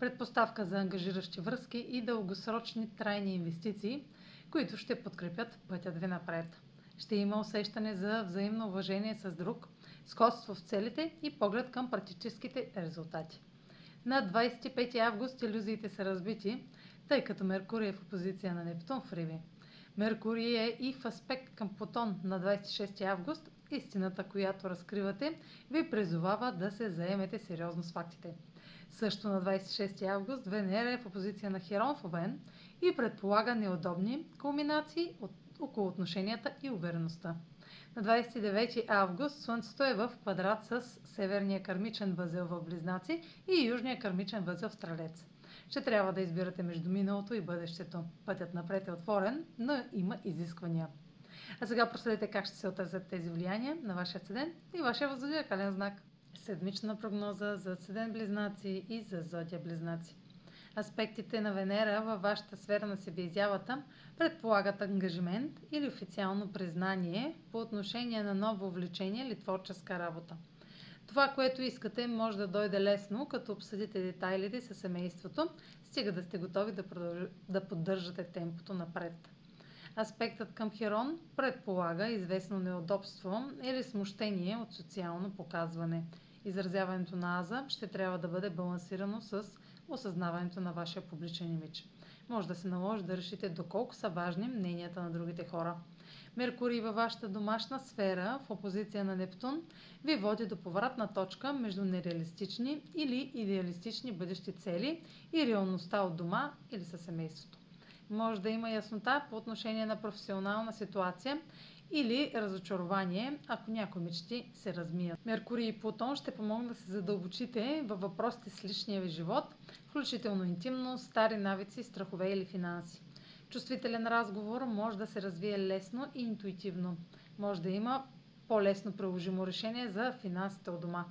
предпоставка за ангажиращи връзки и дългосрочни трайни инвестиции, които ще подкрепят пътят ви напред. Ще има усещане за взаимно уважение с друг, сходство в целите и поглед към практическите резултати. На 25 август иллюзиите са разбити, тъй като Меркурий е в опозиция на Нептун в Риби. Меркурий е и в аспект към Плутон на 26 август. Истината, която разкривате, ви призовава да се заемете сериозно с фактите. Също на 26 август Венера е в опозиция на Херон в Овен и предполага неудобни кулминации от, около отношенията и увереността. На 29 август Слънцето е в квадрат с северния кармичен възел в Близнаци и южния кармичен възел в Стрелец. Ще трябва да избирате между миналото и бъдещето. Пътят напред е отворен, но има изисквания. А сега проследете как ще се отразят тези влияния на вашия седен и вашия възодиакален знак седмична прогноза за Седен Близнаци и за Зодия Близнаци. Аспектите на Венера във вашата сфера на себеизявата предполагат ангажимент или официално признание по отношение на ново увлечение или творческа работа. Това, което искате, може да дойде лесно, като обсъдите детайлите със семейството, стига да сте готови да, продълж... да поддържате темпото напред. Аспектът към Херон предполага известно неудобство или смущение от социално показване – изразяването на аза ще трябва да бъде балансирано с осъзнаването на вашия публичен имидж. Може да се наложи да решите доколко са важни мненията на другите хора. Меркурий във вашата домашна сфера в опозиция на Нептун ви води до повратна точка между нереалистични или идеалистични бъдещи цели и реалността от дома или със семейството. Може да има яснота по отношение на професионална ситуация или разочарование, ако някои мечти се размият. Меркурий и Плутон ще помогнат да се задълбочите във въпросите с личния ви живот, включително интимно, стари навици, страхове или финанси. Чувствителен разговор може да се развие лесно и интуитивно. Може да има по-лесно приложимо решение за финансите от дома.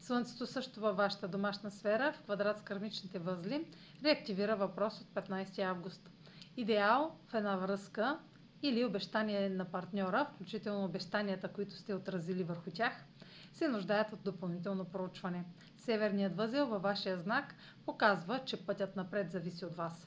Слънцето също във вашата домашна сфера в квадрат с кармичните възли реактивира въпрос от 15 август. Идеал в една връзка или обещание на партньора, включително обещанията, които сте отразили върху тях, се нуждаят от допълнително проучване. Северният възел във вашия знак показва, че пътят напред зависи от вас.